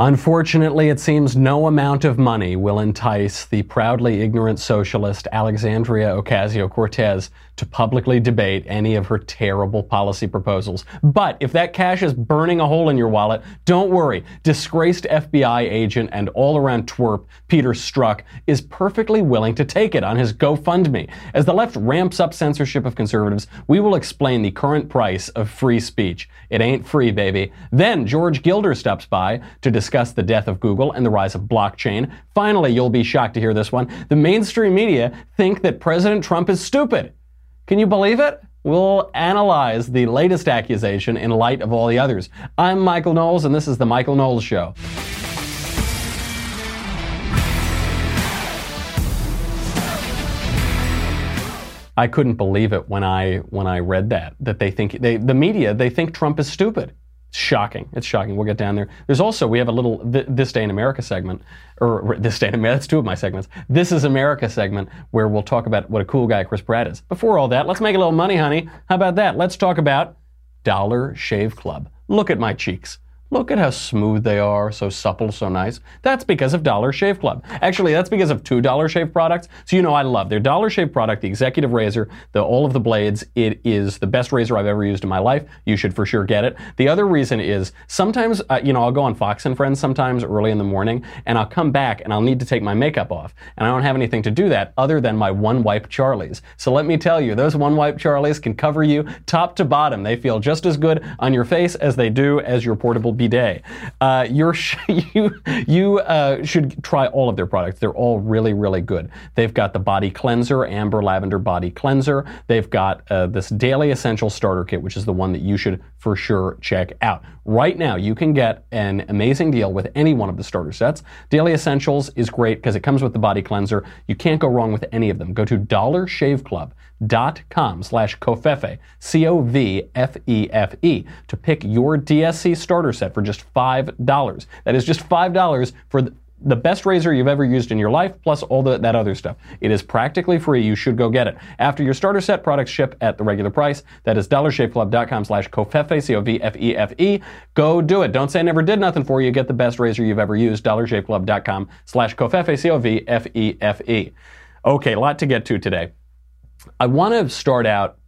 Unfortunately, it seems no amount of money will entice the proudly ignorant socialist Alexandria Ocasio Cortez to publicly debate any of her terrible policy proposals. But if that cash is burning a hole in your wallet, don't worry. Disgraced FBI agent and all around twerp Peter Strzok is perfectly willing to take it on his GoFundMe. As the left ramps up censorship of conservatives, we will explain the current price of free speech. It ain't free, baby. Then George Gilder stops by to discuss the death of Google and the rise of blockchain. Finally, you'll be shocked to hear this one. The mainstream media think that President Trump is stupid. Can you believe it? We'll analyze the latest accusation in light of all the others. I'm Michael Knowles, and this is The Michael Knowles Show. I couldn't believe it when I when I read that that they think they the media they think Trump is stupid. Shocking. It's shocking. We'll get down there. There's also we have a little this day in America segment, or this day in America. That's two of my segments. This is America segment where we'll talk about what a cool guy Chris Pratt is. Before all that, let's make a little money, honey. How about that? Let's talk about Dollar Shave Club. Look at my cheeks. Look at how smooth they are, so supple, so nice. That's because of Dollar Shave Club. Actually, that's because of two Dollar Shave products. So you know I love their Dollar Shave product, the Executive Razor, the all of the blades. It is the best razor I've ever used in my life. You should for sure get it. The other reason is sometimes, uh, you know, I'll go on Fox and Friends sometimes early in the morning, and I'll come back and I'll need to take my makeup off, and I don't have anything to do that other than my one wipe Charlies. So let me tell you, those one wipe Charlies can cover you top to bottom. They feel just as good on your face as they do as your portable bidet. Uh, you you uh, should try all of their products. They're all really really good. They've got the body cleanser, amber lavender body cleanser. They've got uh, this daily essential starter kit, which is the one that you should for sure check out. Right now, you can get an amazing deal with any one of the starter sets. Daily Essentials is great because it comes with the body cleanser. You can't go wrong with any of them. Go to Dollar Shave Club dot com slash covfefe c-o-v-f-e-f-e to pick your dsc starter set for just five dollars that is just five dollars for the, the best razor you've ever used in your life, plus all the, that other stuff. It is practically free. You should go get it. After your starter set products ship at the regular price, that is dollarshaveclub.com slash covfefe, C-O-V-F-E-F-E. Go do it. Don't say I never did nothing for you. Get the best razor you've ever used, dollarshaveclub.com slash covfefe, C-O-V-F-E-F-E. Okay, a lot to get to today. I want to start out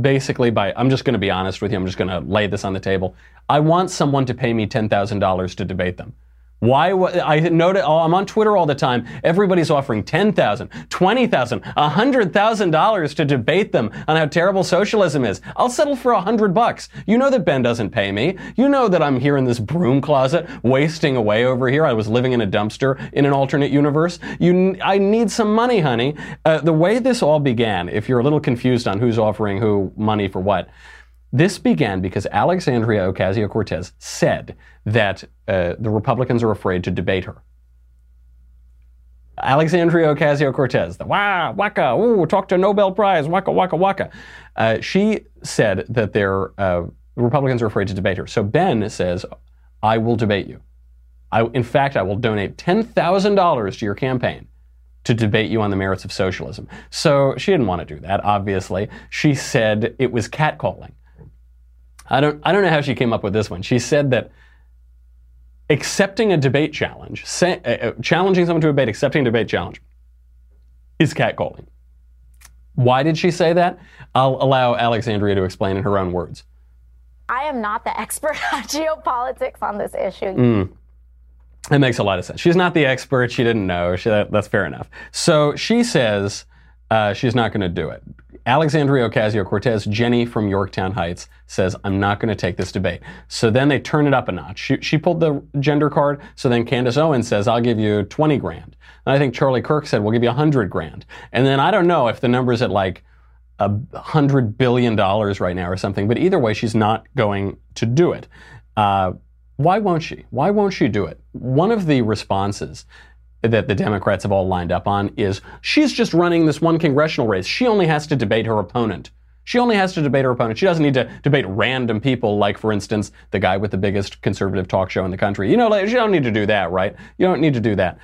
basically by, I'm just going to be honest with you, I'm just going to lay this on the table. I want someone to pay me $10,000 to debate them. Why? I noted. Oh, I'm on Twitter all the time. Everybody's offering ten thousand, twenty thousand, a hundred thousand dollars to debate them on how terrible socialism is. I'll settle for a hundred bucks. You know that Ben doesn't pay me. You know that I'm here in this broom closet, wasting away over here. I was living in a dumpster in an alternate universe. You, I need some money, honey. Uh, the way this all began, if you're a little confused on who's offering who money for what. This began because Alexandria Ocasio Cortez said that uh, the Republicans are afraid to debate her. Alexandria Ocasio Cortez, the wah, waka, ooh, talk to Nobel Prize, waka, waka, waka. Uh, she said that their uh, Republicans are afraid to debate her. So Ben says, I will debate you. I, in fact, I will donate $10,000 to your campaign to debate you on the merits of socialism. So she didn't want to do that, obviously. She said it was catcalling. I don't, I don't know how she came up with this one. She said that accepting a debate challenge, say, uh, uh, challenging someone to a debate, accepting a debate challenge, is catcalling. Why did she say that? I'll allow Alexandria to explain in her own words. I am not the expert on geopolitics on this issue. Mm. It makes a lot of sense. She's not the expert. She didn't know. She, that, that's fair enough. So she says uh, she's not going to do it. Alexandria Ocasio Cortez, Jenny from Yorktown Heights, says, I'm not going to take this debate. So then they turn it up a notch. She, she, pulled the gender card. So then Candace Owens says, I'll give you 20 grand. And I think Charlie Kirk said, we'll give you 100 grand. And then I don't know if the number's at like a hundred billion dollars right now or something, but either way, she's not going to do it. Uh, why won't she? Why won't she do it? One of the responses that the Democrats have all lined up on is she's just running this one congressional race. She only has to debate her opponent. She only has to debate her opponent. She doesn't need to debate random people, like, for instance, the guy with the biggest conservative talk show in the country. You know, like, you don't need to do that, right? You don't need to do that.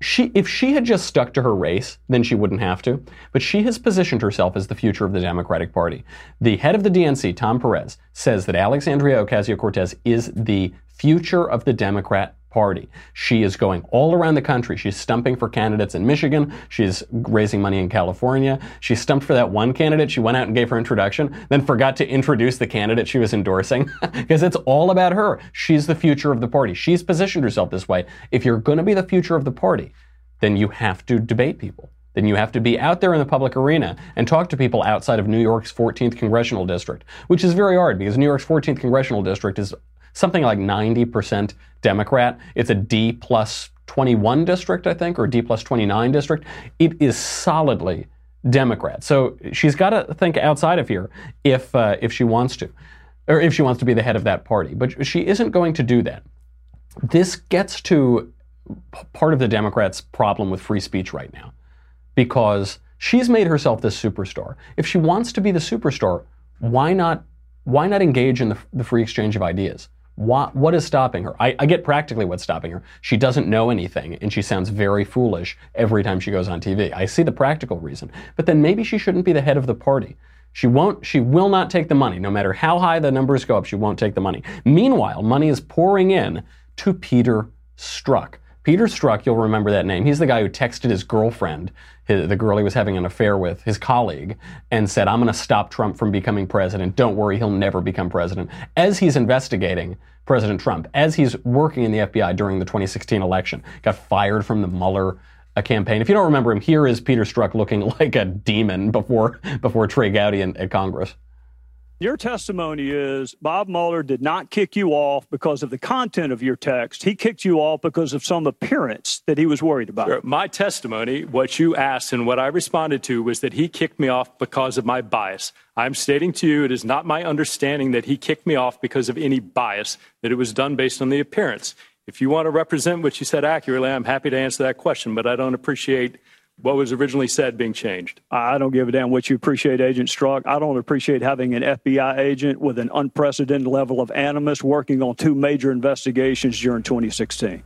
She, if she had just stuck to her race, then she wouldn't have to. But she has positioned herself as the future of the Democratic Party. The head of the DNC, Tom Perez, says that Alexandria Ocasio Cortez is the future of the Democrat party. She is going all around the country. She's stumping for candidates in Michigan. She's raising money in California. She stumped for that one candidate. She went out and gave her introduction, then forgot to introduce the candidate she was endorsing because it's all about her. She's the future of the party. She's positioned herself this way. If you're going to be the future of the party, then you have to debate people. Then you have to be out there in the public arena and talk to people outside of New York's 14th congressional district, which is very hard because New York's 14th congressional district is something like 90% Democrat. It's a D plus 21 district, I think, or D plus 29 district. It is solidly Democrat. So she's got to think outside of here if uh, if she wants to, or if she wants to be the head of that party. But she isn't going to do that. This gets to part of the Democrats' problem with free speech right now, because she's made herself this superstar. If she wants to be the superstar, why not? Why not engage in the, the free exchange of ideas? What, what is stopping her? I, I, get practically what's stopping her. She doesn't know anything, and she sounds very foolish every time she goes on TV. I see the practical reason, but then maybe she shouldn't be the head of the party. She won't. She will not take the money, no matter how high the numbers go up. She won't take the money. Meanwhile, money is pouring in to Peter Strzok. Peter Strzok, you'll remember that name. He's the guy who texted his girlfriend, his, the girl he was having an affair with, his colleague, and said, I'm going to stop Trump from becoming president. Don't worry, he'll never become president. As he's investigating President Trump, as he's working in the FBI during the 2016 election, got fired from the Mueller uh, campaign. If you don't remember him, here is Peter Strzok looking like a demon before, before Trey Gowdy in, at Congress. Your testimony is Bob Mueller did not kick you off because of the content of your text. He kicked you off because of some appearance that he was worried about. Sure. My testimony, what you asked and what I responded to, was that he kicked me off because of my bias. I'm stating to you it is not my understanding that he kicked me off because of any bias, that it was done based on the appearance. If you want to represent what you said accurately, I'm happy to answer that question, but I don't appreciate what was originally said being changed. I don't give a damn what you appreciate, Agent Strzok. I don't appreciate having an FBI agent with an unprecedented level of animus working on two major investigations during 2016.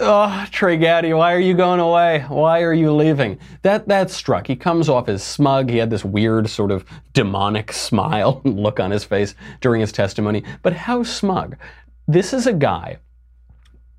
Oh, Trey Gowdy, why are you going away? Why are you leaving? That that Strzok. He comes off as smug. He had this weird sort of demonic smile look on his face during his testimony. But how smug? This is a guy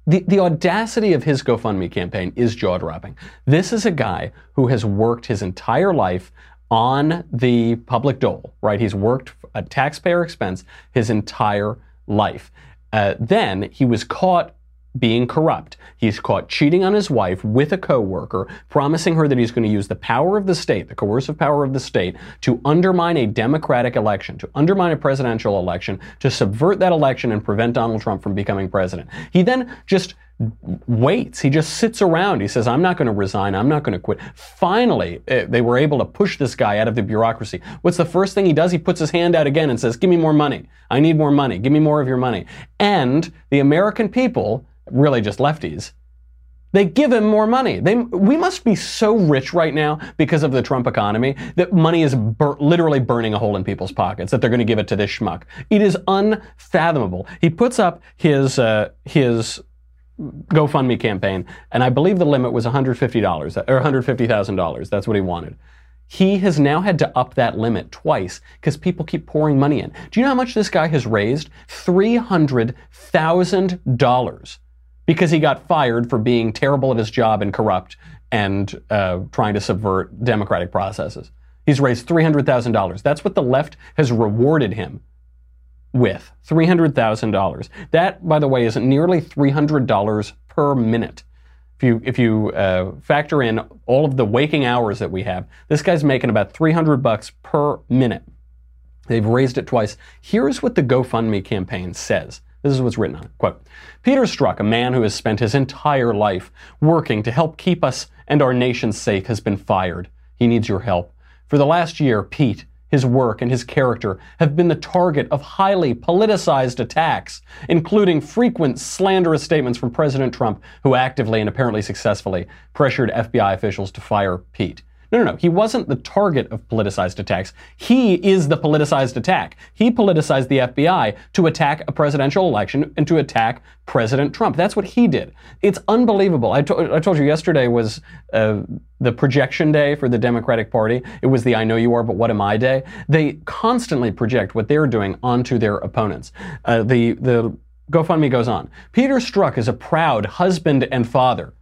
the, the audacity of his GoFundMe campaign is jaw dropping. This is a guy who has worked his entire life on the public dole, right? He's worked at taxpayer expense his entire life. Uh, then he was caught being corrupt. He's caught cheating on his wife with a coworker, promising her that he's going to use the power of the state, the coercive power of the state, to undermine a democratic election, to undermine a presidential election, to subvert that election and prevent Donald Trump from becoming president. He then just waits. He just sits around. He says, I'm not going to resign. I'm not going to quit. Finally, eh, they were able to push this guy out of the bureaucracy. What's the first thing he does? He puts his hand out again and says, Give me more money. I need more money. Give me more of your money. And the American people, really just lefties, they give him more money. They, we must be so rich right now because of the Trump economy that money is bur- literally burning a hole in people's pockets that they're going to give it to this schmuck. It is unfathomable. He puts up his uh, his GoFundMe campaign, and I believe the limit was $150 or $150,000. That's what he wanted. He has now had to up that limit twice because people keep pouring money in. Do you know how much this guy has raised? $300,000 because he got fired for being terrible at his job and corrupt and uh, trying to subvert democratic processes. He's raised $300,000. That's what the left has rewarded him with $300,000. That, by the way, is nearly $300 per minute. If you, if you uh, factor in all of the waking hours that we have, this guy's making about 300 bucks per minute. They've raised it twice. Here's what the GoFundMe campaign says. This is what's written on it. Quote, Peter Strzok, a man who has spent his entire life working to help keep us and our nation safe, has been fired. He needs your help. For the last year, Pete his work, and his character have been the target of highly politicized attacks, including frequent slanderous statements from President Trump, who actively and apparently successfully pressured FBI officials to fire Pete. No, no, no. He wasn't the target of politicized attacks. He is the politicized attack. He politicized the FBI to attack a presidential election and to attack President Trump. That's what he did. It's unbelievable. I, to- I told you yesterday was uh, the projection day for the Democratic Party. It was the I know you are, but what am I day. They constantly project what they're doing onto their opponents. Uh, the the GoFundMe goes on. Peter Strzok is a proud husband and father.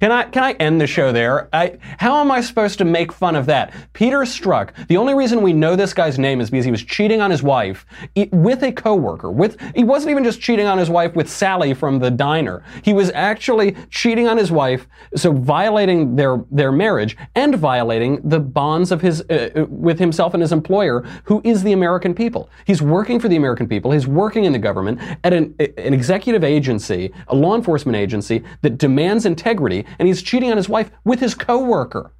Can I can I end the show there? I, how am I supposed to make fun of that? Peter Strzok. The only reason we know this guy's name is because he was cheating on his wife with a coworker. With he wasn't even just cheating on his wife with Sally from the diner. He was actually cheating on his wife, so violating their their marriage and violating the bonds of his uh, uh with himself and his employer, who is the American people. He's working for the American people. He's working in the government at an, an executive agency, a law enforcement agency that demands integrity and he's cheating on his wife with his coworker.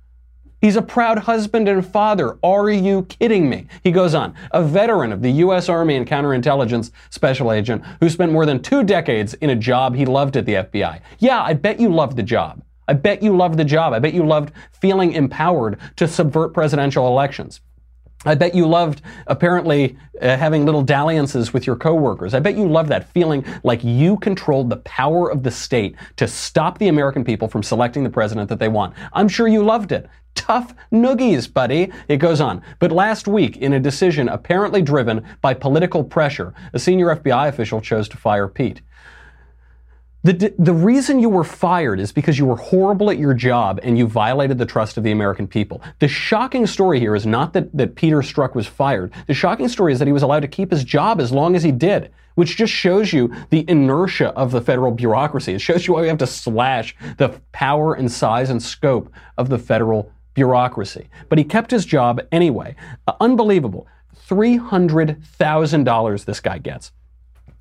He's a proud husband and father. Are you kidding me? He goes on. A veteran of the U.S. Army and counterintelligence special agent who spent more than two decades in a job he loved at the FBI. Yeah, I bet you loved the job. I bet you loved the job. I bet you loved feeling empowered to subvert presidential elections. I bet you loved apparently uh, having little dalliances with your coworkers. I bet you loved that feeling like you controlled the power of the state to stop the American people from selecting the president that they want. I'm sure you loved it. Tough noogies, buddy. It goes on. But last week, in a decision apparently driven by political pressure, a senior FBI official chose to fire Pete. The, the reason you were fired is because you were horrible at your job and you violated the trust of the American people. The shocking story here is not that, that Peter Strzok was fired. The shocking story is that he was allowed to keep his job as long as he did, which just shows you the inertia of the federal bureaucracy. It shows you why we have to slash the power and size and scope of the federal bureaucracy. But he kept his job anyway. Uh, unbelievable. $300,000 this guy gets.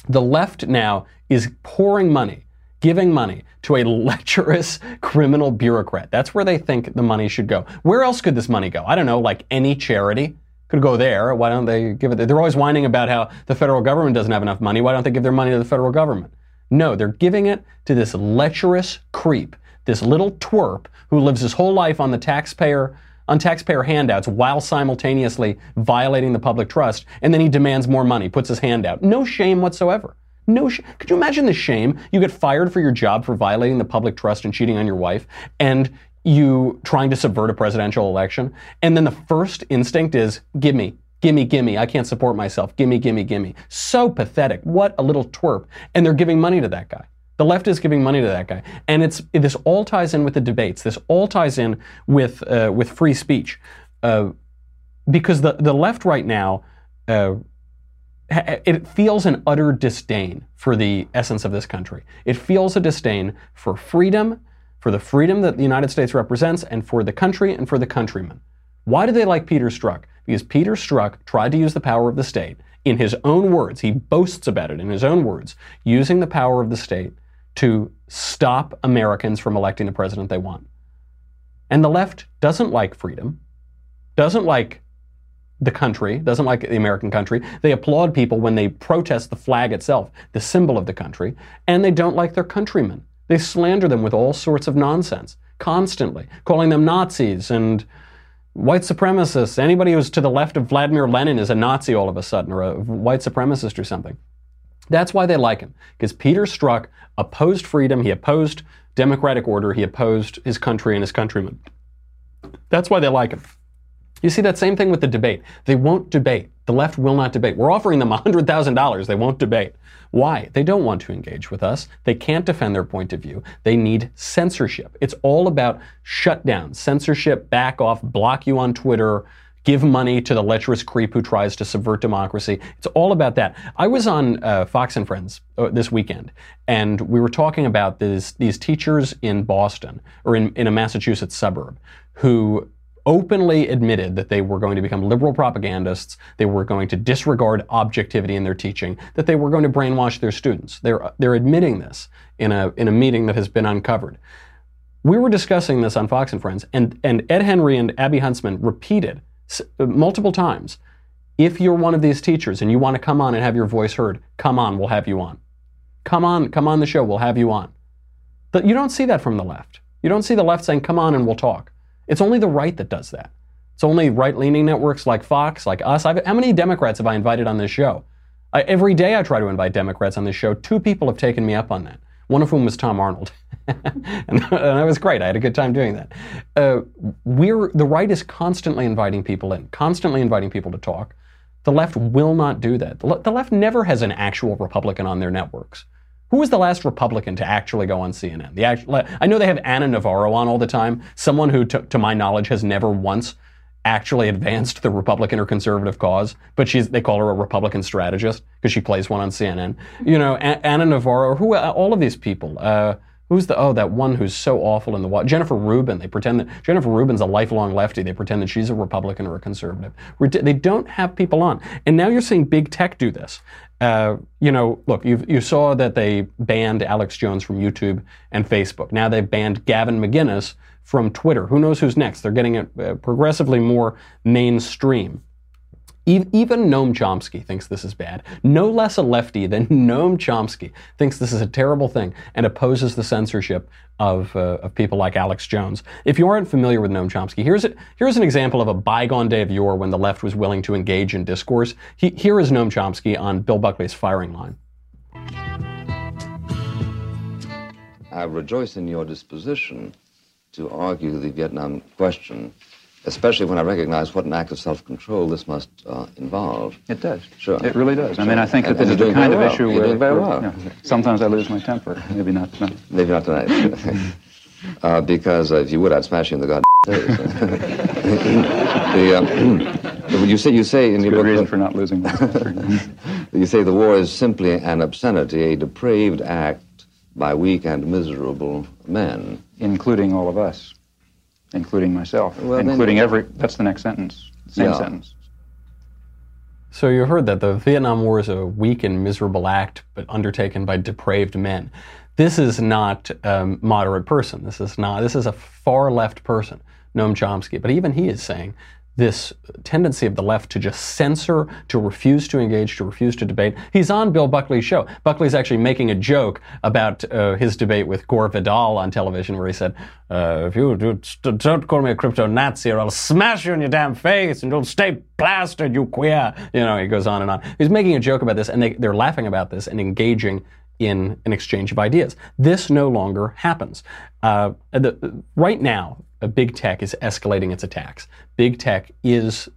The left now is pouring money giving money to a lecherous criminal bureaucrat. That's where they think the money should go. Where else could this money go? I don't know, like any charity could go there. Why don't they give it? They're always whining about how the federal government doesn't have enough money. Why don't they give their money to the federal government? No, they're giving it to this lecherous creep, this little twerp who lives his whole life on the taxpayer on taxpayer handouts while simultaneously violating the public trust, and then he demands more money, puts his hand out. No shame whatsoever. No, sh- could you imagine the shame? You get fired for your job for violating the public trust and cheating on your wife, and you trying to subvert a presidential election, and then the first instinct is, give me, gimme, gimme, I can't support myself, gimme, gimme, gimme. So pathetic. What a little twerp. And they're giving money to that guy. The left is giving money to that guy, and it's this all ties in with the debates. This all ties in with uh, with free speech, uh, because the the left right now uh, it feels an utter disdain for the essence of this country. It feels a disdain for freedom, for the freedom that the United States represents, and for the country and for the countrymen. Why do they like Peter Strzok? Because Peter Strzok tried to use the power of the state in his own words. He boasts about it in his own words, using the power of the state to stop Americans from electing the president they want. And the left doesn't like freedom, doesn't like the country, doesn't like the American country. They applaud people when they protest the flag itself, the symbol of the country, and they don't like their countrymen. They slander them with all sorts of nonsense, constantly, calling them Nazis and white supremacists. Anybody who's to the left of Vladimir Lenin is a Nazi all of a sudden, or a white supremacist or something. That's why they like him, because Peter Strzok opposed freedom, he opposed democratic order, he opposed his country and his countrymen. That's why they like him. You see that same thing with the debate. They won't debate. The left will not debate. We're offering them $100,000. They won't debate. Why? They don't want to engage with us. They can't defend their point of view. They need censorship. It's all about shutdown, censorship, back off, block you on Twitter, give money to the lecherous creep who tries to subvert democracy. It's all about that. I was on uh, Fox and Friends uh, this weekend, and we were talking about this, these teachers in Boston or in, in a Massachusetts suburb who openly admitted that they were going to become liberal propagandists, they were going to disregard objectivity in their teaching, that they were going to brainwash their students. They're, they're admitting this in a, in a meeting that has been uncovered. We were discussing this on Fox and Friends, and, and Ed Henry and Abby Huntsman repeated multiple times if you're one of these teachers and you want to come on and have your voice heard, come on, we'll have you on. Come on, come on the show, we'll have you on. But you don't see that from the left. You don't see the left saying, come on and we'll talk. It's only the right that does that. It's only right leaning networks like Fox, like us. I've, how many Democrats have I invited on this show? I, every day I try to invite Democrats on this show. Two people have taken me up on that, one of whom was Tom Arnold. and, that was great. I had a good time doing that. Uh, we're, the right is constantly inviting people in, constantly inviting people to talk. The left will not do that. The, le- the left never has an actual Republican on their networks. Who was the last Republican to actually go on CNN? The act- I know they have Ana Navarro on all the time, someone who, to, to my knowledge, has never once actually advanced the Republican or conservative cause, but she's they call her a Republican strategist because she plays one on CNN. You know, a- Ana Navarro, who all of these people. Uh, Who's the oh that one who's so awful in the Jennifer Rubin? They pretend that Jennifer Rubin's a lifelong lefty. They pretend that she's a Republican or a conservative. They don't have people on, and now you're seeing big tech do this. Uh, you know, look, you saw that they banned Alex Jones from YouTube and Facebook. Now they've banned Gavin McInnes from Twitter. Who knows who's next? They're getting it uh, progressively more mainstream. Even Noam Chomsky thinks this is bad. No less a lefty than Noam Chomsky thinks this is a terrible thing and opposes the censorship of, uh, of people like Alex Jones. If you aren't familiar with Noam Chomsky, here's, a, here's an example of a bygone day of yore when the left was willing to engage in discourse. He, here is Noam Chomsky on Bill Buckley's firing line. I rejoice in your disposition to argue the Vietnam question especially when I recognize what an act of self-control this must uh, involve. It does. Sure. It really does. Sure. I mean, I think that this is the kind of well. issue you're where, doing very where, well. you know, sometimes I lose my temper. Maybe not tonight. Maybe not tonight. uh, because uh, if you would, I'd smash you in the god face. the, um, you say you say in It's your good book reason that- for not losing my you say the war is simply an obscenity, a depraved act by weak and miserable men. including all of us, including myself, Well, then- including every. That's the next sentence. Same Yeah. sentence. So you heard that the Vietnam War is a weak and miserable act, but undertaken by depraved men. This is not a moderate person. This is not. This is a far left person, Noam Chomsky. But even he is saying this tendency of the left to just censor, to refuse to engage, to refuse to debate. He's on Bill Buckley's show. Buckley's actually making a joke about uh, his debate with Gore Vidal on television, where he said, uh, "If you do, don't call me a crypto Nazi, or I'll smash you in your damn face, and you'll stay plastered, you queer." You know, he goes on and on. He's making a joke about this, and they, they're laughing about this and engaging in an exchange of ideas. This no longer happens. Uh, the, right now, big tech is escalating its attacks. Big tech is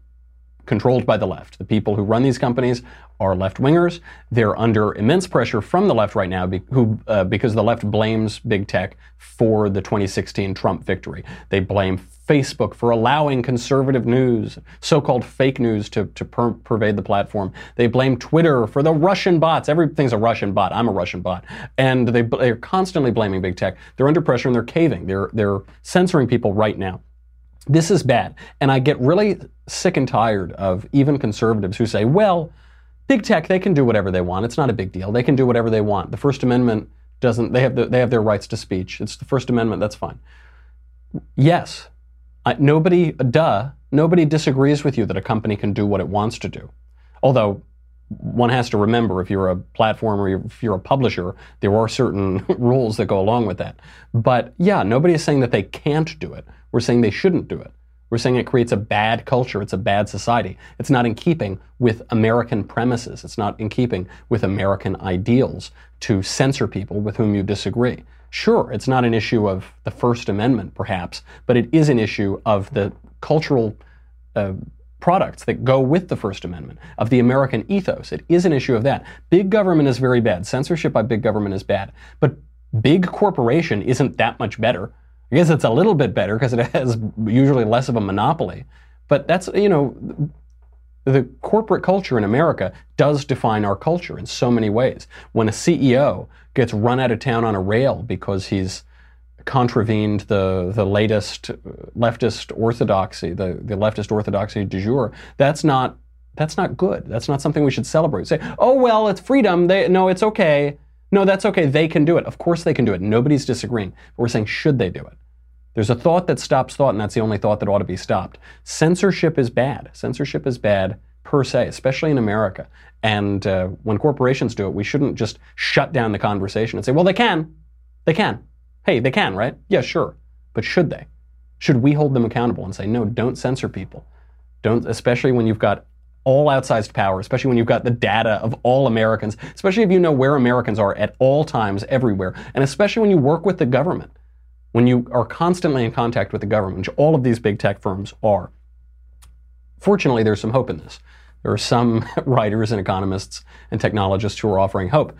controlled by the left. The people who run these companies are left wingers. They're under immense pressure from the left right now, be, who, uh, because the left blames big tech for the 2016 Trump victory. They blame Facebook for allowing conservative news, so-called fake news, to, to per- pervade the platform. They blame Twitter for the Russian bots. Everything's a Russian bot. I'm a Russian bot, and they, they're constantly blaming big tech. They're under pressure and they're caving. They're they're censoring people right now. This is bad. And I get really sick and tired of even conservatives who say, well, big tech, they can do whatever they want. It's not a big deal. They can do whatever they want. The First Amendment doesn't, they have, the, they have their rights to speech. It's the First Amendment, that's fine. Yes, I, nobody, duh, nobody disagrees with you that a company can do what it wants to do. Although, one has to remember if you're a platform or if you're a publisher, there are certain rules that go along with that. But yeah, nobody is saying that they can't do it. We're saying they shouldn't do it. We're saying it creates a bad culture. It's a bad society. It's not in keeping with American premises. It's not in keeping with American ideals to censor people with whom you disagree. Sure, it's not an issue of the First Amendment, perhaps, but it is an issue of the cultural uh, products that go with the First Amendment, of the American ethos. It is an issue of that. Big government is very bad. Censorship by big government is bad. But big corporation isn't that much better. I guess it's a little bit better because it has usually less of a monopoly. But that's, you know, the corporate culture in America does define our culture in so many ways. When a CEO gets run out of town on a rail because he's contravened the, the latest leftist orthodoxy, the, the leftist orthodoxy du jour, that's not, that's not good. That's not something we should celebrate. Say, oh, well, it's freedom. They, no, it's okay. No, that's okay. They can do it. Of course they can do it. Nobody's disagreeing. But we're saying, should they do it? There's a thought that stops thought, and that's the only thought that ought to be stopped. Censorship is bad. Censorship is bad per se, especially in America. And uh, when corporations do it, we shouldn't just shut down the conversation and say, well, they can. They can. Hey, they can, right? Yeah, sure. But should they? Should we hold them accountable and say, no, don't censor people? Don't, especially when you've got all outsized power, especially when you've got the data of all Americans, especially if you know where Americans are at all times, everywhere, and especially when you work with the government, when you are constantly in contact with the government, which all of these big tech firms are. Fortunately, there's some hope in this. There are some writers and economists and technologists who are offering hope.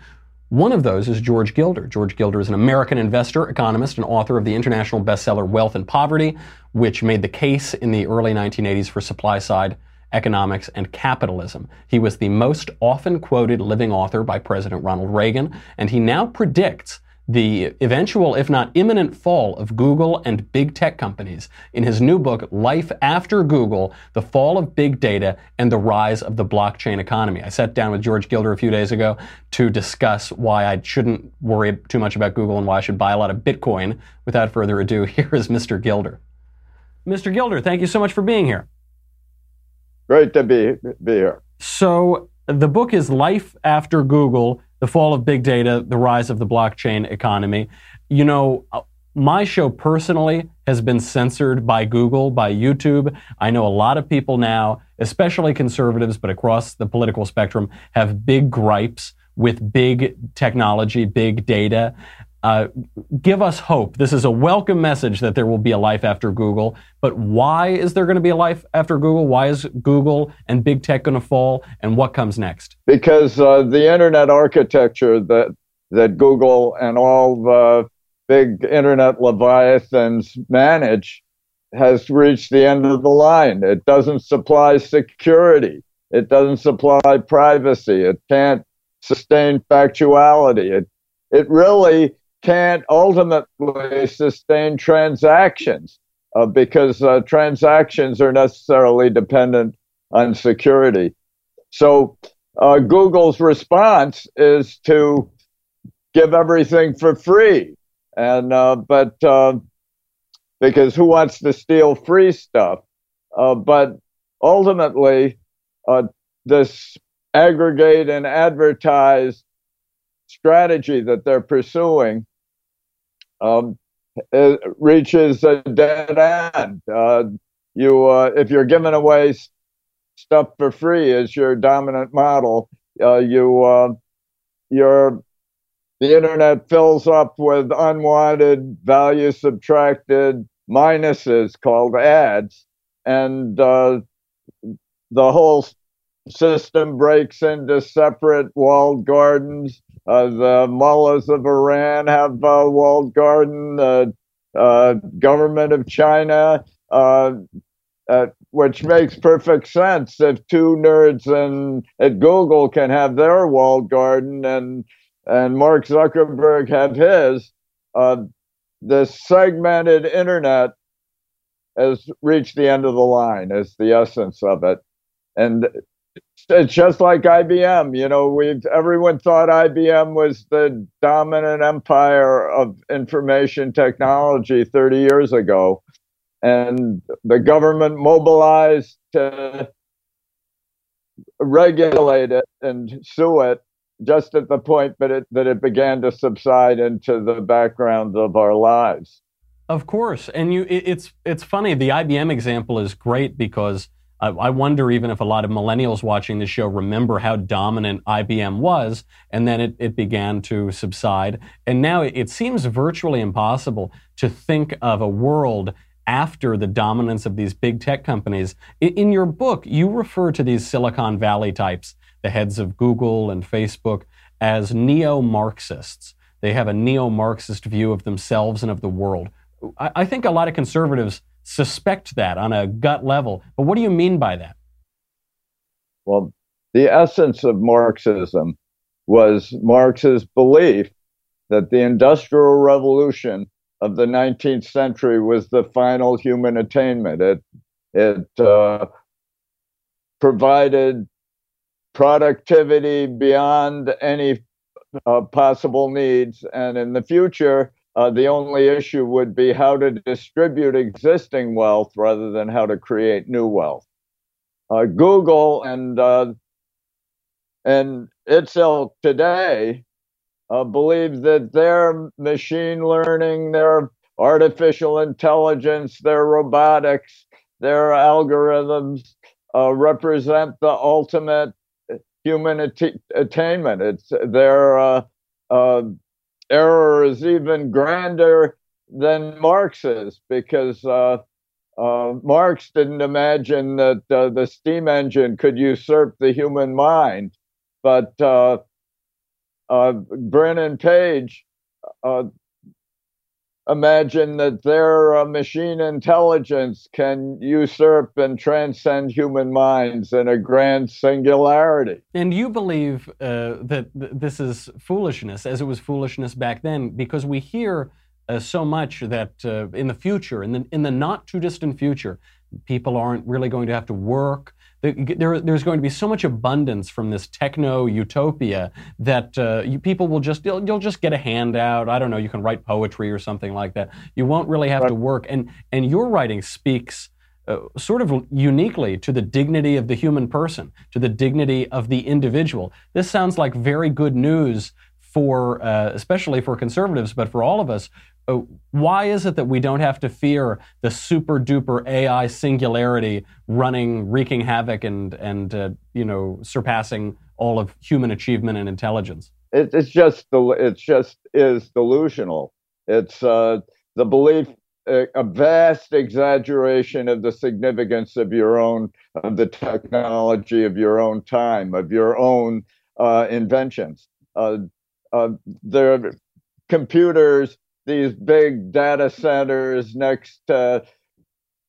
One of those is George Gilder. George Gilder is an American investor, economist, and author of the international bestseller Wealth and Poverty, which made the case in the early 1980s for supply side economics and capitalism. He was the most often quoted living author by President Ronald Reagan, and he now predicts the eventual, if not imminent, fall of Google and big tech companies in his new book, Life After Google The Fall of Big Data and the Rise of the Blockchain Economy. I sat down with George Gilder a few days ago to discuss why I shouldn't worry too much about Google and why I should buy a lot of Bitcoin. Without further ado, here is Mr. Gilder. Mr. Gilder, thank you so much for being here. Great to be, be here. So, the book is Life After Google the fall of big data, the rise of the blockchain economy. You know, uh, my show personally has been censored by Google, by YouTube. I know a lot of people now, especially conservatives, but across the political spectrum, have big gripes with big technology, big data. Uh, give us hope. This is a welcome message that there will be a life after Google. But why is there going to be a life after Google? Why is Google and big tech going to fall? And what comes next? Because uh, the internet architecture that that Google and all the big internet leviathans manage has reached the end of the line. It doesn't supply security. It doesn't supply privacy. It can't sustain factuality. It it really can't ultimately sustain transactions uh, because uh, transactions are necessarily dependent on security. So uh, Google's response is to give everything for free, and uh, but uh, because who wants to steal free stuff? Uh, but ultimately, this aggregate and advertise strategy that they're pursuing um, reaches a dead end. Uh, you, uh, if you're giving away stuff for free as your dominant model, uh, you, uh, your the internet fills up with unwanted value subtracted minuses called ads, and uh, the whole system breaks into separate walled gardens the mullahs of Iran have a walled garden. The uh, government of China, uh, uh, which makes perfect sense if two nerds in, at Google can have their walled garden and and Mark Zuckerberg have his. Uh, the segmented internet has reached the end of the line. Is the essence of it, and it's just like IBM. You know, we've everyone thought IBM was the dominant empire of information technology 30 years ago, and the government mobilized to regulate it and sue it just at the point that it that it began to subside into the background of our lives. Of course, and you it, it's it's funny. The IBM example is great because I wonder even if a lot of millennials watching the show remember how dominant IBM was, and then it, it began to subside. And now it, it seems virtually impossible to think of a world after the dominance of these big tech companies. In, in your book, you refer to these Silicon Valley types, the heads of Google and Facebook, as neo Marxists. They have a neo Marxist view of themselves and of the world. I, I think a lot of conservatives suspect that on a gut level. But what do you mean by that? Well, the essence of Marxism was Marx's belief that the Industrial Revolution of the 19th century was the final human attainment. It, it uh, provided productivity beyond any uh, possible needs. And in the future, uh, the only issue would be how to distribute existing wealth rather than how to create new wealth. Uh, Google and uh, and itself today uh, believe that their machine learning, their artificial intelligence, their robotics, their algorithms uh, represent the ultimate human att- attainment. It's their uh, error is even grander than Marx's because uh, uh, Marx didn't imagine that uh, the steam engine could usurp the human mind, but uh, uh Brin Page uh, imagine that their uh, machine intelligence can usurp and transcend human minds in a grand singularity. And you believe uh, that th- this is foolishness, as it was foolishness back then, because we hear uh, so much that uh, in the future, in the, in the not too distant future, people aren't really going to have to work there, there's going to be so much abundance from this techno utopia that uh, you, people will just you'll, you'll, just get a handout. I don't know. You can write poetry or something like that. You won't really have right. to work. And and your writing speaks. Uh, sort of uniquely to the dignity of the human person, to the dignity of the individual. This sounds like very good news for, uh, especially for conservatives, but for all of us why is it that we don't have to fear the super duper AI singularity running, wreaking havoc, and and uh, you know surpassing all of human achievement and intelligence? It, it's just it's just is delusional. It's uh, the belief, uh, a vast exaggeration of the significance of your own of the technology of your own time of your own uh, inventions. Uh, there, computers these big data centers next to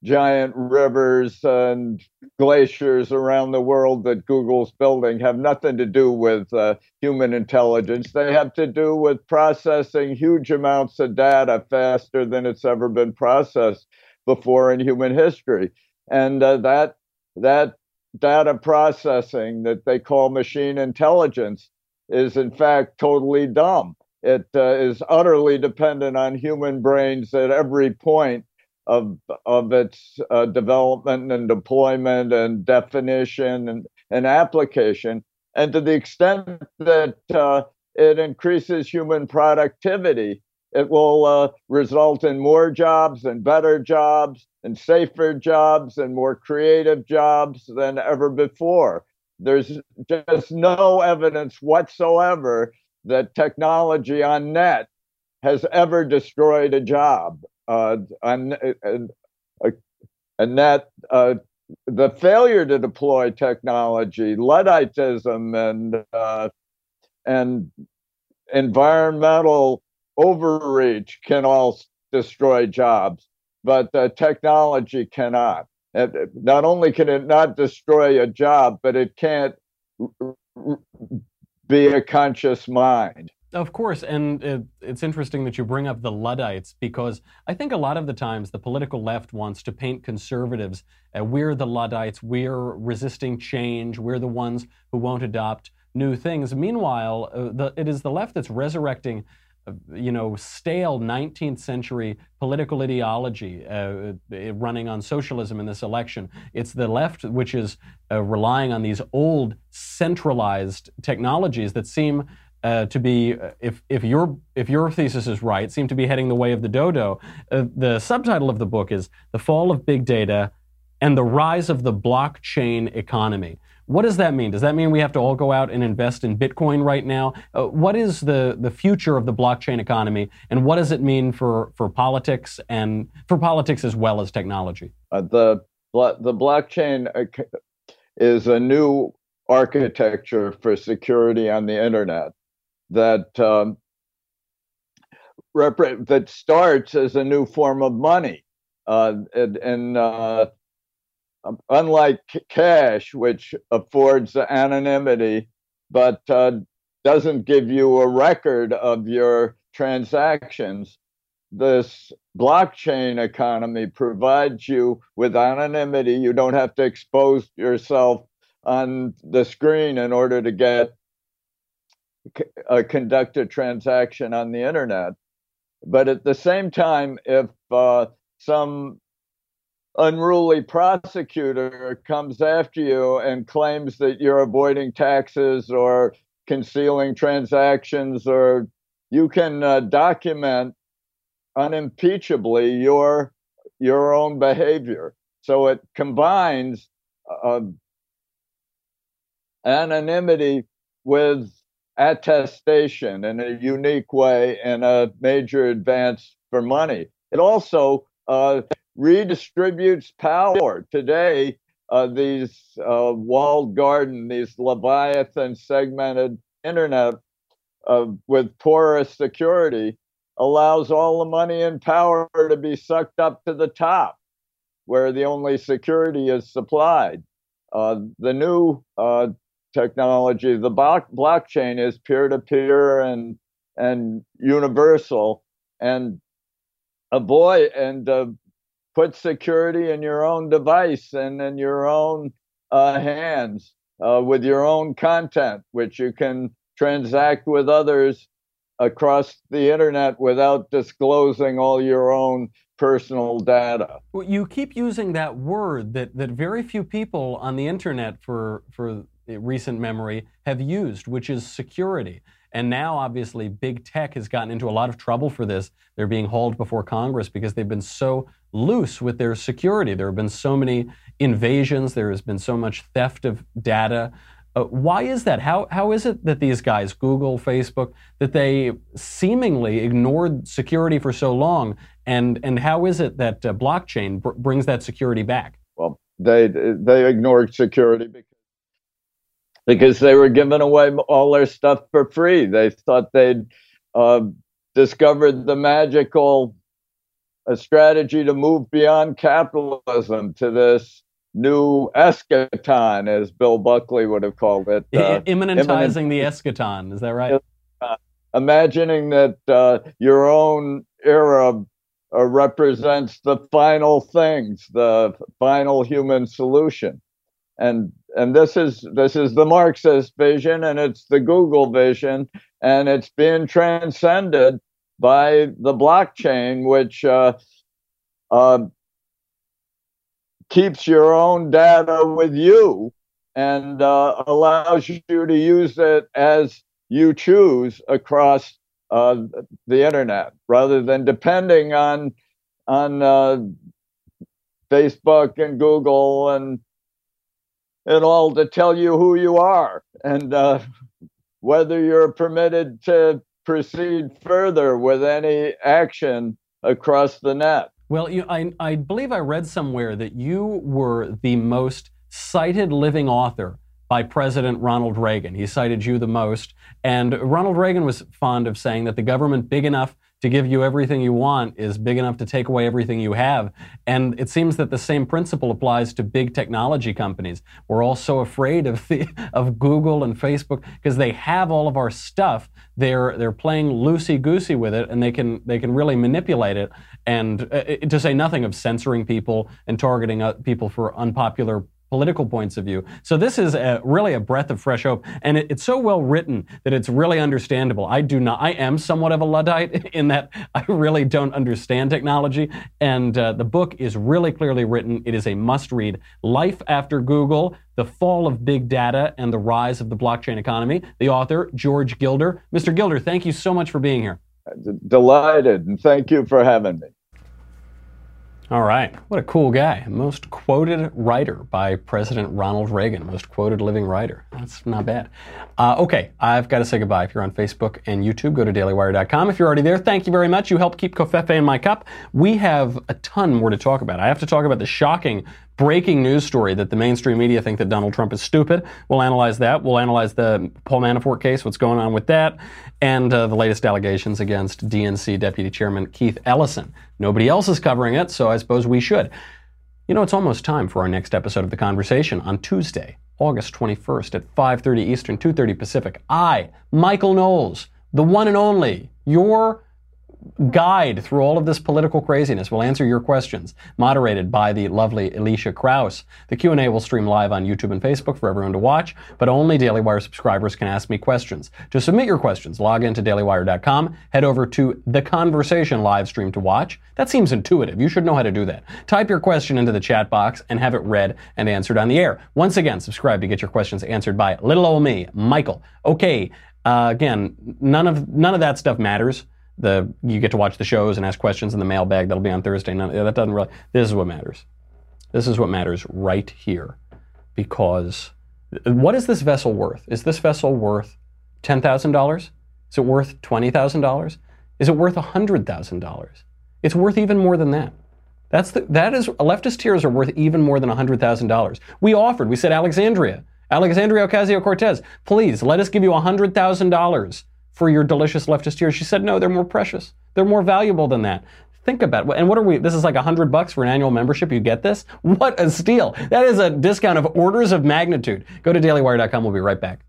giant rivers and glaciers around the world that Google's building have nothing to do with uh, human intelligence. They have to do with processing huge amounts of data faster than it's ever been processed before in human history. And uh, that that data processing that they call machine intelligence is in fact totally dumb. It uh, is utterly dependent on human brains at every point of of its uh, development and deployment and definition and, and application. And to the extent that uh, it increases human productivity, it will uh, result in more jobs and better jobs and safer jobs and more creative jobs than ever before. There's just no evidence whatsoever that technology on net has ever destroyed a job. Uh, on, uh, and that uh, the failure to deploy technology, Ludditism, and uh, and environmental overreach can all destroy jobs, but uh, technology cannot. And not only can it not destroy a job, but it can't be a conscious mind. Of course, and it, it's interesting that you bring up the Luddites because I think a lot of the times the political left wants to paint conservatives. Uh, we're the Luddites. We're resisting change. We're the ones who won't adopt new things. Meanwhile, uh, the, it is the left that's resurrecting you know, stale 19th century political ideology uh, uh, running on socialism in this election. It's the left which is uh, relying on these old centralized technologies that seem uh, to be, uh, if, if, your, if your thesis is right, seem to be heading the way of the dodo. Uh, the subtitle of the book is The Fall of Big Data and the Rise of the Blockchain Economy. What does that mean? Does that mean we have to all go out and invest in Bitcoin right now? Uh, what is the, the future of the blockchain economy, and what does it mean for, for politics and for politics as well as technology? Uh, the the blockchain is a new architecture for security on the internet that um, that starts as a new form of money. Uh, uh, unlike cash, which affords anonymity but uh, doesn't give you a record of your transactions, this blockchain economy provides you with anonymity. You don't have to expose yourself on the screen in order to get a conduct a transaction on the internet. But at the same time, if uh, some unruly prosecutor comes after you and claims that you're avoiding taxes or concealing transactions, or you can uh, document unimpeachably your your own behavior. So it combines uh, anonymity with attestation in a unique way and a major advance for money. It also uh, redistributes power. Today, uh, these uh, walled garden, these Leviathan segmented internet uh, with porous security allows all the money and power to be sucked up to the top, where the only security is supplied. Uh, the new uh, technology, the block- blockchain, is peer-to-peer and and universal, and avoid and uh, put security in your own device and in your own uh, hands uh, with your own content, which you can transact with others across the internet without disclosing all your own personal data. Well, you keep using that word that, that very few people on the internet for, for recent memory have used, which is security. And now, obviously, big tech has gotten into a lot of trouble for this. They're being hauled before Congress because they've been so loose with their security. There have been so many invasions, there has been so much theft of data. Uh, why is that? How, how is it that these guys, Google, Facebook, that they seemingly ignored security for so long? And, and how is it that uh, blockchain br- brings that security back? Well, they, they ignored security because because they were giving away all their stuff for free. They thought they'd uh, discovered the magical uh, strategy to move beyond capitalism to this new eschaton, as Bill Buckley would have called it. Uh, Immanentizing the eschaton, is that right? Uh, imagining that uh, your own era uh, represents the final things, the final human solution and and this is this is the Marxist vision, and it's the Google vision, and it's being transcended by the blockchain, which uh, uh, keeps your own data with you and uh, allows you to use it as you choose across uh, the internet, rather than depending on on uh, Facebook and Google and and all to tell you who you are. And uh, whether you're permitted to proceed further with any action across the net. Well, you, I, I believe I read somewhere that you were the most cited living author by President Ronald Reagan. He cited you the most. And Ronald Reagan was fond of saying that the government big enough to give you everything you want is big enough to take away everything you have. And it seems that the same principle applies to big technology companies. We're all so afraid of the, of Google and Facebook because they have all of our stuff. They're they're playing loosey goosey with it, and they can they can really manipulate it. And uh, to say nothing of censoring people and targeting uh, people for unpopular political points of view. So this is a, really a breath of fresh hope, and it, it's so well written that it's really understandable. I do not. I am somewhat of a luddite in that I really don't understand technology, and uh, the book is really clearly written. It is a must-read. Life after Google. The Fall of Big Data and the Rise of the Blockchain Economy. The author, George Gilder. Mr. Gilder, thank you so much for being here. Delighted, and thank you for having me. All right. What a cool guy. Most quoted writer by President Ronald Reagan. Most quoted living writer. That's not bad. Uh, okay. I've got to say goodbye. If you're on Facebook and YouTube, go to dailywire.com. If you're already there, thank you very much. You help keep Covfefe in my cup. We have a ton more to talk about. I have to talk about the shocking breaking news story that the mainstream media think that Donald Trump is stupid. We'll analyze that. We'll analyze the Paul Manafort case, what's going on with that, and uh, the latest allegations against DNC Deputy Chairman Keith Ellison. Nobody else is covering it, so I suppose we should. You know, it's almost time for our next episode of The Conversation on Tuesday, August 21st at 5:30 Eastern, 2:30 Pacific. I, Michael Knowles, the one and only, your guide through all of this political craziness. We'll answer your questions, moderated by the lovely Alicia Kraus. The Q&A will stream live on YouTube and Facebook for everyone to watch, but only Daily Wire subscribers can ask me questions. To submit your questions, log into dailywire.com, head over to the conversation live stream to watch. That seems intuitive. You should know how to do that. Type your question into the chat box and have it read and answered on the air. Once again, subscribe to get your questions answered by little old me, Michael. Okay, uh, again, none of none of that stuff matters the you get to watch the shows and ask questions in the mailbag that'll be on Thursday. That doesn't really. This is what matters. This is what matters right here, because what is this vessel worth? Is this vessel worth ten thousand dollars? Is it worth twenty thousand dollars? Is it worth hundred thousand dollars? It's worth even more than that. That's the, that is leftist tears are worth even more than hundred thousand dollars. We offered. We said Alexandria, Alexandria Ocasio Cortez, please let us give you hundred thousand dollars for your delicious leftist tears. She said no, they're more precious. They're more valuable than that. Think about it. And what are we? This is like a hundred bucks for an annual membership. You get this? What a steal! That is a discount of orders of magnitude. Go to dailywire.com. We'll be right back.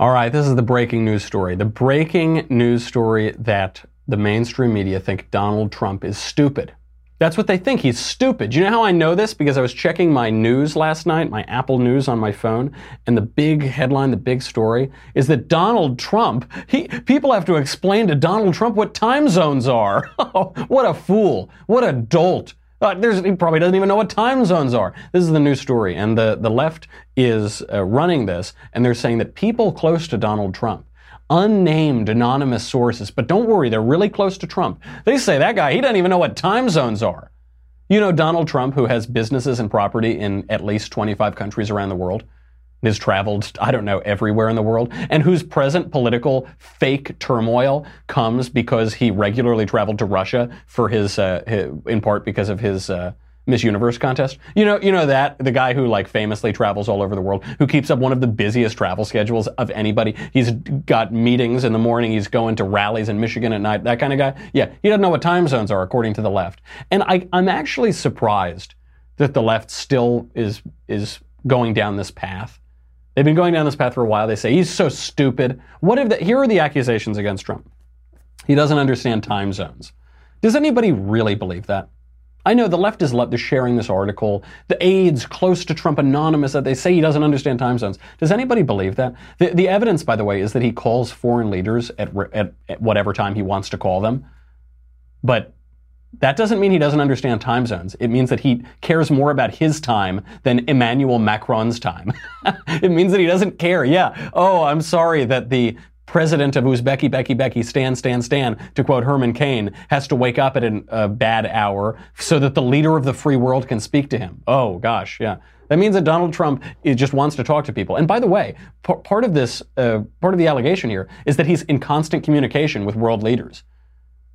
All right, this is the breaking news story. The breaking news story that the mainstream media think Donald Trump is stupid. That's what they think. He's stupid. You know how I know this? Because I was checking my news last night, my Apple News on my phone, and the big headline, the big story is that Donald Trump, he, people have to explain to Donald Trump what time zones are. what a fool. What a dolt. Uh, he probably doesn't even know what time zones are. This is the new story, and the, the left is uh, running this, and they're saying that people close to Donald Trump, unnamed anonymous sources, but don't worry, they're really close to Trump. They say that guy, he doesn't even know what time zones are. You know Donald Trump, who has businesses and property in at least 25 countries around the world? has traveled, I don't know, everywhere in the world, and whose present political fake turmoil comes because he regularly traveled to Russia for his, uh, his in part because of his uh, Miss Universe contest. You know, you know that the guy who like famously travels all over the world, who keeps up one of the busiest travel schedules of anybody. He's got meetings in the morning. He's going to rallies in Michigan at night. That kind of guy. Yeah, he doesn't know what time zones are according to the left. And I, I'm actually surprised that the left still is is going down this path They've been going down this path for a while. They say he's so stupid. What if the, here are the accusations against Trump? He doesn't understand time zones. Does anybody really believe that? I know the left is left. They're sharing this article. The aides close to Trump, anonymous, that they say he doesn't understand time zones. Does anybody believe that? The, the evidence, by the way, is that he calls foreign leaders at, at, at whatever time he wants to call them. But that doesn't mean he doesn't understand time zones. It means that he cares more about his time than Emmanuel Macron's time. it means that he doesn't care. Yeah. Oh, I'm sorry that the president of Uzbeki, Becky, Becky, Stan, Stan, Stan, to quote Herman Cain, has to wake up at a bad hour so that the leader of the free world can speak to him. Oh, gosh, yeah. That means that Donald Trump just wants to talk to people. And by the way, p- part of this, uh, part of the allegation here is that he's in constant communication with world leaders.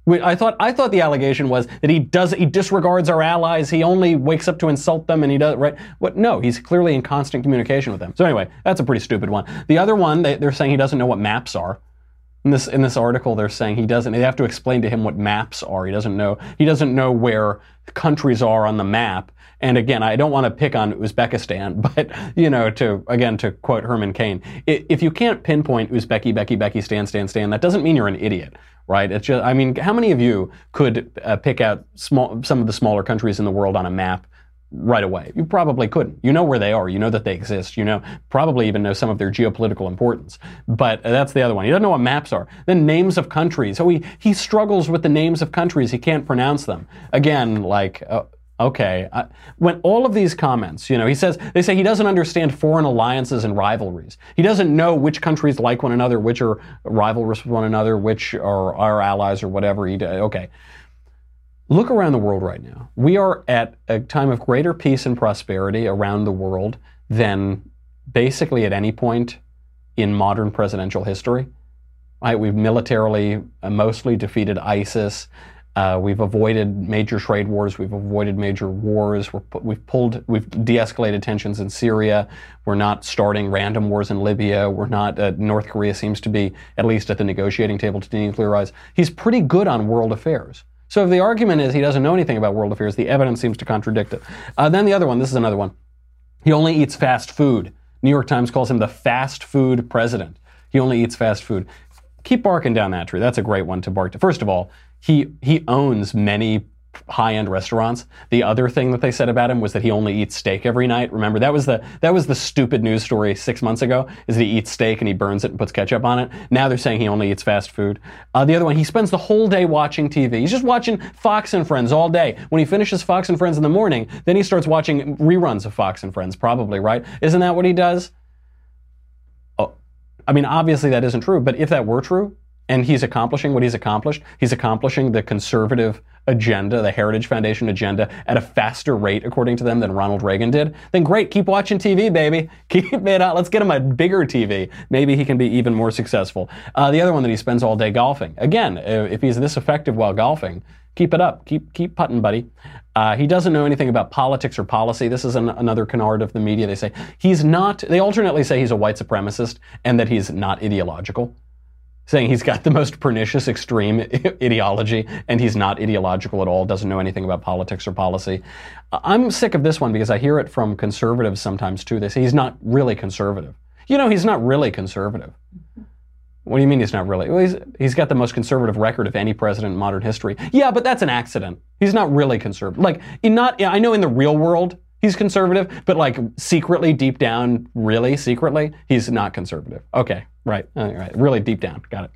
I thought I thought the allegation was that he does he disregards our allies. He only wakes up to insult them, and he does right. What? No, he's clearly in constant communication with them. So anyway, that's a pretty stupid one. The other one, they, they're saying he doesn't know what maps are. In this in this article, they're saying he doesn't. They have to explain to him what maps are. He doesn't know. He doesn't know where countries are on the map. And again, I don't want to pick on Uzbekistan, but you know, to again to quote Herman Cain, if you can't pinpoint Uzbeki, Becky, Becky, Stan, Stan, Stan, that doesn't mean you're an idiot right? It's just, I mean, how many of you could uh, pick out small, some of the smaller countries in the world on a map right away? You probably couldn't. You know where they are. You know that they exist. You know, probably even know some of their geopolitical importance. But uh, that's the other one. He doesn't know what maps are. Then names of countries. So he, he struggles with the names of countries. He can't pronounce them. Again, like, uh, Okay. Uh, when all of these comments, you know, he says, they say he doesn't understand foreign alliances and rivalries. He doesn't know which countries like one another, which are rivalrous with one another, which are our allies or whatever. He, okay. Look around the world right now. We are at a time of greater peace and prosperity around the world than basically at any point in modern presidential history. Right? We've militarily uh, mostly defeated ISIS. Uh, we've avoided major trade wars. We've avoided major wars. we have pulled, we've de-escalated tensions in Syria. We're not starting random wars in Libya. We're not. Uh, North Korea seems to be at least at the negotiating table to denuclearize. He's pretty good on world affairs. So if the argument is he doesn't know anything about world affairs, the evidence seems to contradict it. Uh, then the other one. This is another one. He only eats fast food. New York Times calls him the fast food president. He only eats fast food. Keep barking down that tree. That's a great one to bark to. First of all, he he owns many high-end restaurants. The other thing that they said about him was that he only eats steak every night. Remember that was the that was the stupid news story six months ago. Is that he eats steak and he burns it and puts ketchup on it. Now they're saying he only eats fast food. Uh, the other one, he spends the whole day watching TV. He's just watching Fox and Friends all day. When he finishes Fox and Friends in the morning, then he starts watching reruns of Fox and Friends. Probably right. Isn't that what he does? Oh, I mean, obviously that isn't true. But if that were true, and he's accomplishing what he's accomplished. He's accomplishing the conservative agenda, the Heritage Foundation agenda, at a faster rate, according to them, than Ronald Reagan did. Then great, keep watching TV, baby. Keep it out. Let's get him a bigger TV. Maybe he can be even more successful. Uh, the other one that he spends all day golfing. Again, uh, if he's this effective while golfing, keep it up. Keep keep putting, buddy. Uh, he doesn't know anything about politics or policy. This is an, another canard of the media. They say he's not. They alternately say he's a white supremacist and that he's not ideological saying he's got the most pernicious extreme ideology and he's not ideological at all, doesn't know anything about politics or policy. I'm sick of this one because I hear it from conservatives sometimes too. They say he's not really conservative. You know, he's not really conservative. What do you mean he's not really? Well, he's, he's got the most conservative record of any president in modern history. Yeah, but that's an accident. He's not really conservative. Like, in not, I know in the real world, he's conservative, but like secretly, deep down, really secretly, he's not conservative. Okay, right, all right, really deep down, got it.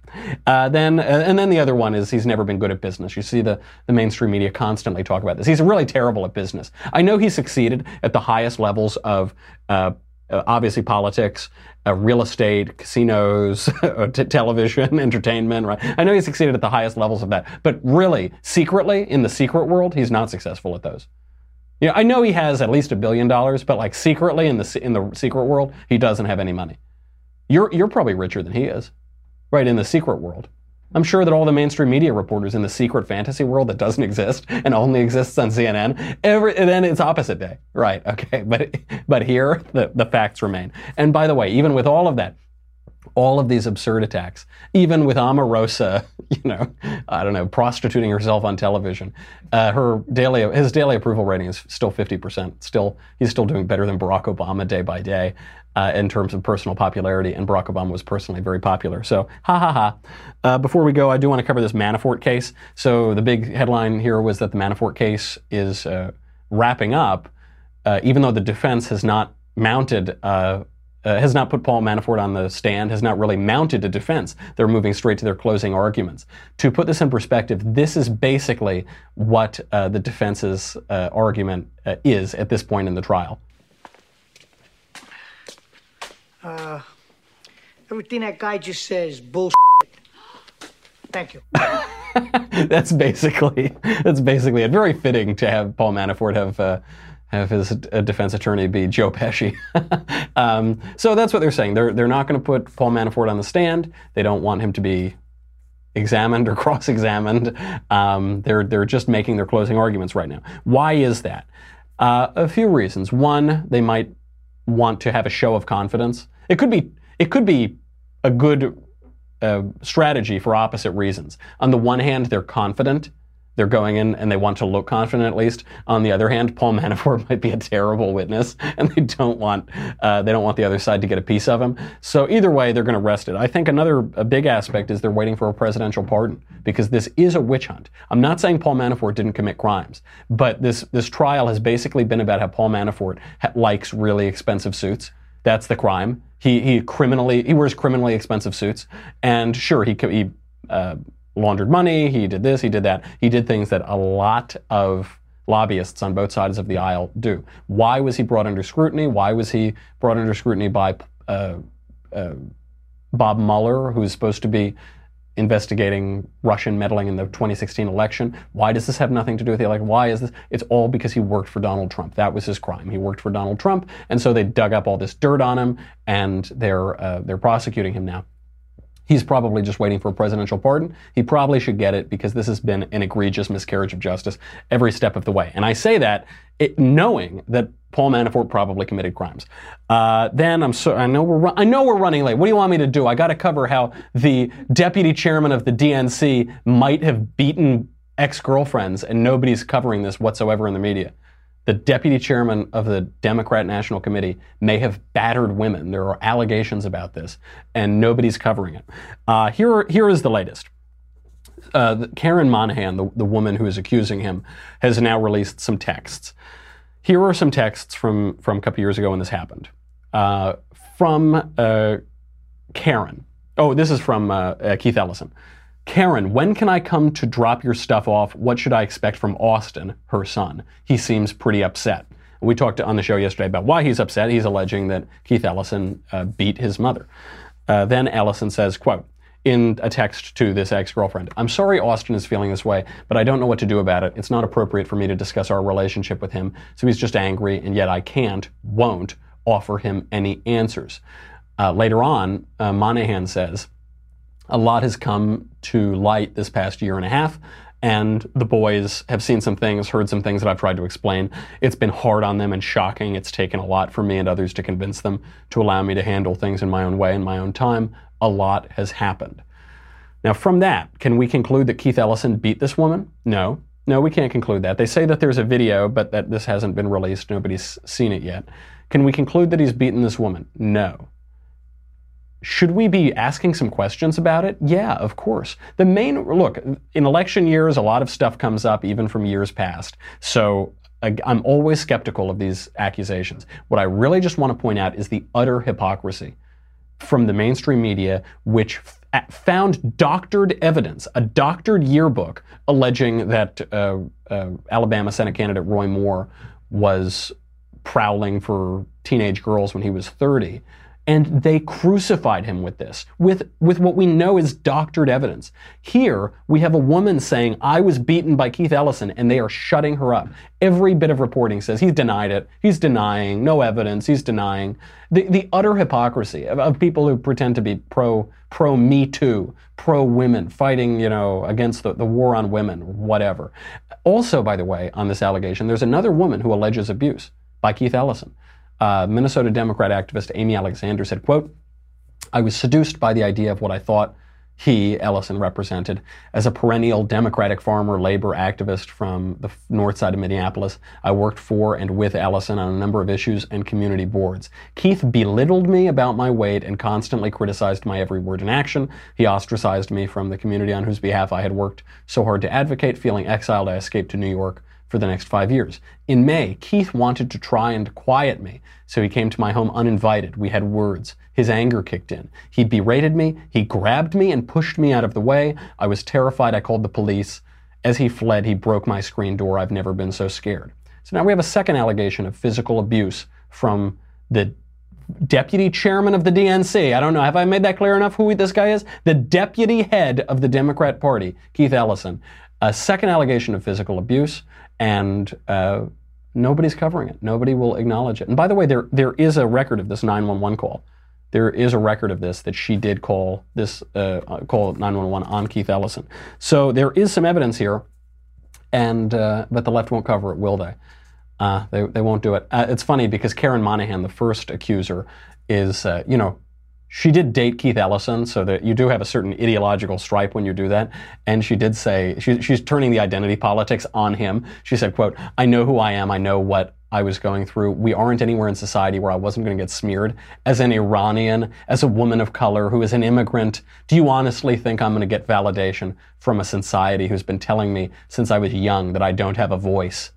Uh, then, uh, and then the other one is he's never been good at business. You see the the mainstream media constantly talk about this. He's really terrible at business. I know he succeeded at the highest levels of. Uh, uh, obviously politics, uh, real estate, casinos, t- television, entertainment, right? I know he succeeded at the highest levels of that, but really, secretly, in the secret world, he's not successful at those. You know, I know he has at least a billion dollars, but like secretly in the in the secret world, he doesn't have any money. You're you're probably richer than he is, right? In the secret world. I'm sure that all the mainstream media reporters in the secret fantasy world that doesn't exist and only exists on CNN, every, then it's opposite day. Right, okay. But, but here, the, the facts remain. And by the way, even with all of that, all of these absurd attacks, even with Omarosa, you know, I don't know, prostituting herself on television, uh, her daily, his daily approval rating is still 50%. Still, he's still doing better than Barack Obama day by day uh, in terms of personal popularity, and Barack Obama was personally very popular. So, ha ha ha. Uh, before we go, I do want to cover this Manafort case. So, the big headline here was that the Manafort case is uh, wrapping up, uh, even though the defense has not mounted. Uh, uh, has not put Paul Manafort on the stand, has not really mounted a defense. They're moving straight to their closing arguments. To put this in perspective, this is basically what the defense's argument is at this point in the trial. Uh, everything that guy just says bullshit. Thank you. that's basically that's basically it. Very fitting to have Paul Manafort have uh, have his uh, defense attorney be Joe Pesci. um, so that's what they're saying. They're they're not going to put Paul Manafort on the stand. They don't want him to be examined or cross-examined. Um, they're they're just making their closing arguments right now. Why is that? Uh, a few reasons. One, they might want to have a show of confidence. It could be it could be a good uh, strategy for opposite reasons. On the one hand, they're confident. They're going in and they want to look confident at least. On the other hand, Paul Manafort might be a terrible witness, and they don't want uh, they don't want the other side to get a piece of him. So either way, they're going to rest it. I think another a big aspect is they're waiting for a presidential pardon because this is a witch hunt. I'm not saying Paul Manafort didn't commit crimes, but this this trial has basically been about how Paul Manafort ha- likes really expensive suits. That's the crime. He he criminally he wears criminally expensive suits, and sure he he uh, laundered money. He did this. He did that. He did things that a lot of lobbyists on both sides of the aisle do. Why was he brought under scrutiny? Why was he brought under scrutiny by uh, uh, Bob Mueller, who's supposed to be investigating Russian meddling in the 2016 election. Why does this have nothing to do with the election? Why is this? It's all because he worked for Donald Trump. That was his crime. He worked for Donald Trump, and so they dug up all this dirt on him, and they're uh, they're prosecuting him now. He's probably just waiting for a presidential pardon. He probably should get it because this has been an egregious miscarriage of justice every step of the way. And I say that it, knowing that Paul Manafort probably committed crimes. Uh, then I'm so I know we're I know we're running late. What do you want me to do? I got to cover how the deputy chairman of the DNC might have beaten ex-girlfriends, and nobody's covering this whatsoever in the media. The deputy chairman of the Democrat National Committee may have battered women. There are allegations about this, and nobody's covering it. Uh, here, here is the latest. Uh, Karen Monahan, the, the woman who is accusing him, has now released some texts. Here are some texts from, from a couple years ago when this happened. Uh, from uh, Karen. Oh, this is from uh, uh, Keith Ellison. Karen, when can I come to drop your stuff off? What should I expect from Austin, her son? He seems pretty upset. We talked on the show yesterday about why he's upset. He's alleging that Keith Ellison uh, beat his mother. Uh, then Ellison says, quote, in a text to this ex girlfriend. I'm sorry Austin is feeling this way, but I don't know what to do about it. It's not appropriate for me to discuss our relationship with him, so he's just angry, and yet I can't, won't offer him any answers. Uh, later on, uh, Monahan says, a lot has come to light this past year and a half, and the boys have seen some things, heard some things that I've tried to explain. It's been hard on them and shocking. It's taken a lot for me and others to convince them to allow me to handle things in my own way in my own time. A lot has happened. Now, from that, can we conclude that Keith Ellison beat this woman? No. No, we can't conclude that. They say that there's a video, but that this hasn't been released. Nobody's seen it yet. Can we conclude that he's beaten this woman? No. Should we be asking some questions about it? Yeah, of course. The main look in election years, a lot of stuff comes up, even from years past. So I'm always skeptical of these accusations. What I really just want to point out is the utter hypocrisy from the mainstream media, which f- found doctored evidence, a doctored yearbook alleging that uh, uh, Alabama Senate candidate Roy Moore was prowling for teenage girls when he was 30 and they crucified him with this, with, with what we know is doctored evidence. Here, we have a woman saying, I was beaten by Keith Ellison, and they are shutting her up. Every bit of reporting says he's denied it, he's denying, no evidence, he's denying. The, the utter hypocrisy of, of people who pretend to be pro, pro Me Too, pro women, fighting, you know, against the, the war on women, whatever. Also, by the way, on this allegation, there's another woman who alleges abuse by Keith Ellison uh, Minnesota Democrat activist Amy Alexander said, quote, I was seduced by the idea of what I thought he, Ellison, represented as a perennial Democratic farmer labor activist from the north side of Minneapolis. I worked for and with Ellison on a number of issues and community boards. Keith belittled me about my weight and constantly criticized my every word and action. He ostracized me from the community on whose behalf I had worked so hard to advocate. Feeling exiled, I escaped to New York for the next five years. In May, Keith wanted to try and quiet me, so he came to my home uninvited. We had words. His anger kicked in. He berated me, he grabbed me and pushed me out of the way. I was terrified. I called the police. As he fled, he broke my screen door. I've never been so scared. So now we have a second allegation of physical abuse from the deputy chairman of the DNC. I don't know. Have I made that clear enough who this guy is? The deputy head of the Democrat Party, Keith Ellison. A second allegation of physical abuse and uh, nobody's covering it. Nobody will acknowledge it. And by the way, there there is a record of this 911 call. There is a record of this that she did call this uh, call 911 on Keith Ellison. So there is some evidence here, and uh, but the left won't cover it, will they? Uh, they, they won't do it. Uh, it's funny because Karen Monahan, the first accuser, is uh, you know she did date Keith Ellison, so that you do have a certain ideological stripe when you do that. And she did say she, she's turning the identity politics on him. She said, "quote I know who I am. I know what I was going through. We aren't anywhere in society where I wasn't going to get smeared as an Iranian, as a woman of color who is an immigrant. Do you honestly think I'm going to get validation from a society who's been telling me since I was young that I don't have a voice?"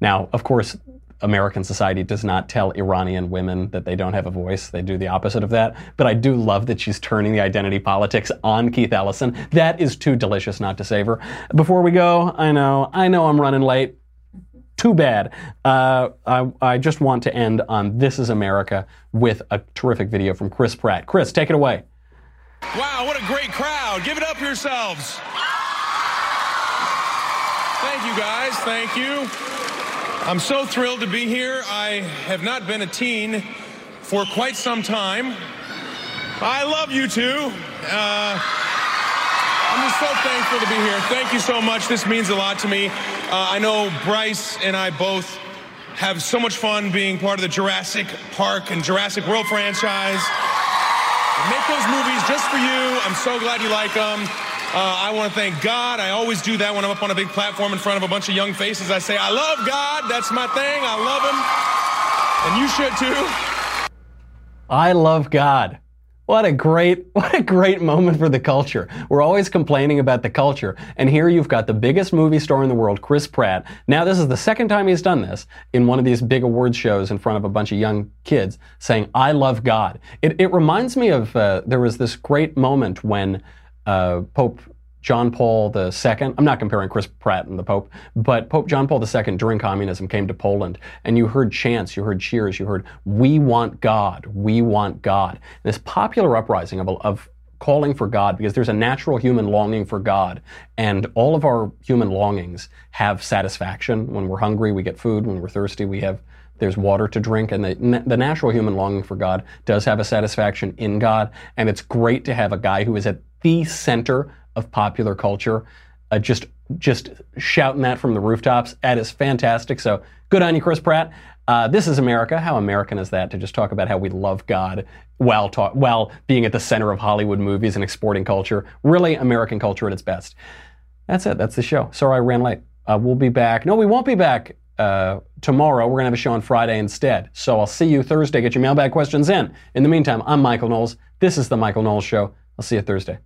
Now, of course, American society does not tell Iranian women that they don't have a voice. They do the opposite of that. But I do love that she's turning the identity politics on Keith Ellison. That is too delicious not to savor. Before we go, I know, I know I'm running late. Too bad. Uh, I, I just want to end on This is America with a terrific video from Chris Pratt. Chris, take it away. Wow, what a great crowd. Give it up yourselves. Thank you, guys. Thank you. I'm so thrilled to be here. I have not been a teen for quite some time. I love you too. Uh, I'm just so thankful to be here. Thank you so much. This means a lot to me. Uh, I know Bryce and I both have so much fun being part of the Jurassic Park and Jurassic World franchise. Make those movies just for you. I'm so glad you like them. Uh, I want to thank God. I always do that when I'm up on a big platform in front of a bunch of young faces. I say, I love God. That's my thing. I love Him. And you should too. I love God. What a great, what a great moment for the culture. We're always complaining about the culture, and here you've got the biggest movie star in the world, Chris Pratt. Now this is the second time he's done this in one of these big awards shows in front of a bunch of young kids, saying, "I love God." It, it reminds me of uh, there was this great moment when uh, Pope John Paul II, I'm not comparing Chris Pratt and the Pope, but Pope John Paul II during communism came to Poland and you heard chants, you heard cheers, you heard, we want God, we want God. This popular uprising of, of calling for God because there's a natural human longing for God. And all of our human longings have satisfaction. When we're hungry, we get food. When we're thirsty, we have there's water to drink, and the, the natural human longing for God does have a satisfaction in God. And it's great to have a guy who is at the center of popular culture, uh, just just shouting that from the rooftops. That is fantastic. So good on you, Chris Pratt. Uh, this is America. How American is that to just talk about how we love God while talk, while being at the center of Hollywood movies and exporting culture? Really, American culture at its best. That's it. That's the show. Sorry I ran late. Uh, we'll be back. No, we won't be back uh, tomorrow. We're going to have a show on Friday instead. So I'll see you Thursday. Get your mailbag questions in. In the meantime, I'm Michael Knowles. This is The Michael Knowles Show. I'll see you Thursday.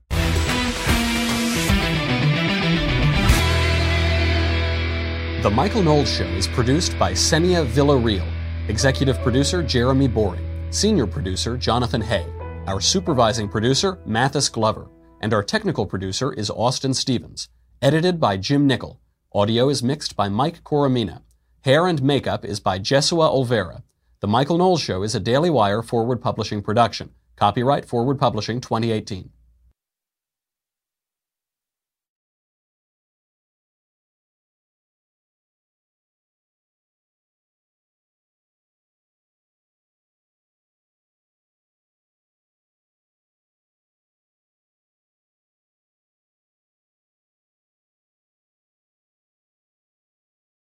The Michael Knowles Show is produced by Senia Villarreal, executive producer Jeremy Boring, senior producer Jonathan Hay, our supervising producer Mathis Glover, and our technical producer is Austin Stevens. Edited by Jim Nickel. Audio is mixed by Mike Coromina. Hair and makeup is by Jesua Olvera. The Michael Knowles Show is a Daily Wire forward publishing production. Copyright Forward Publishing 2018.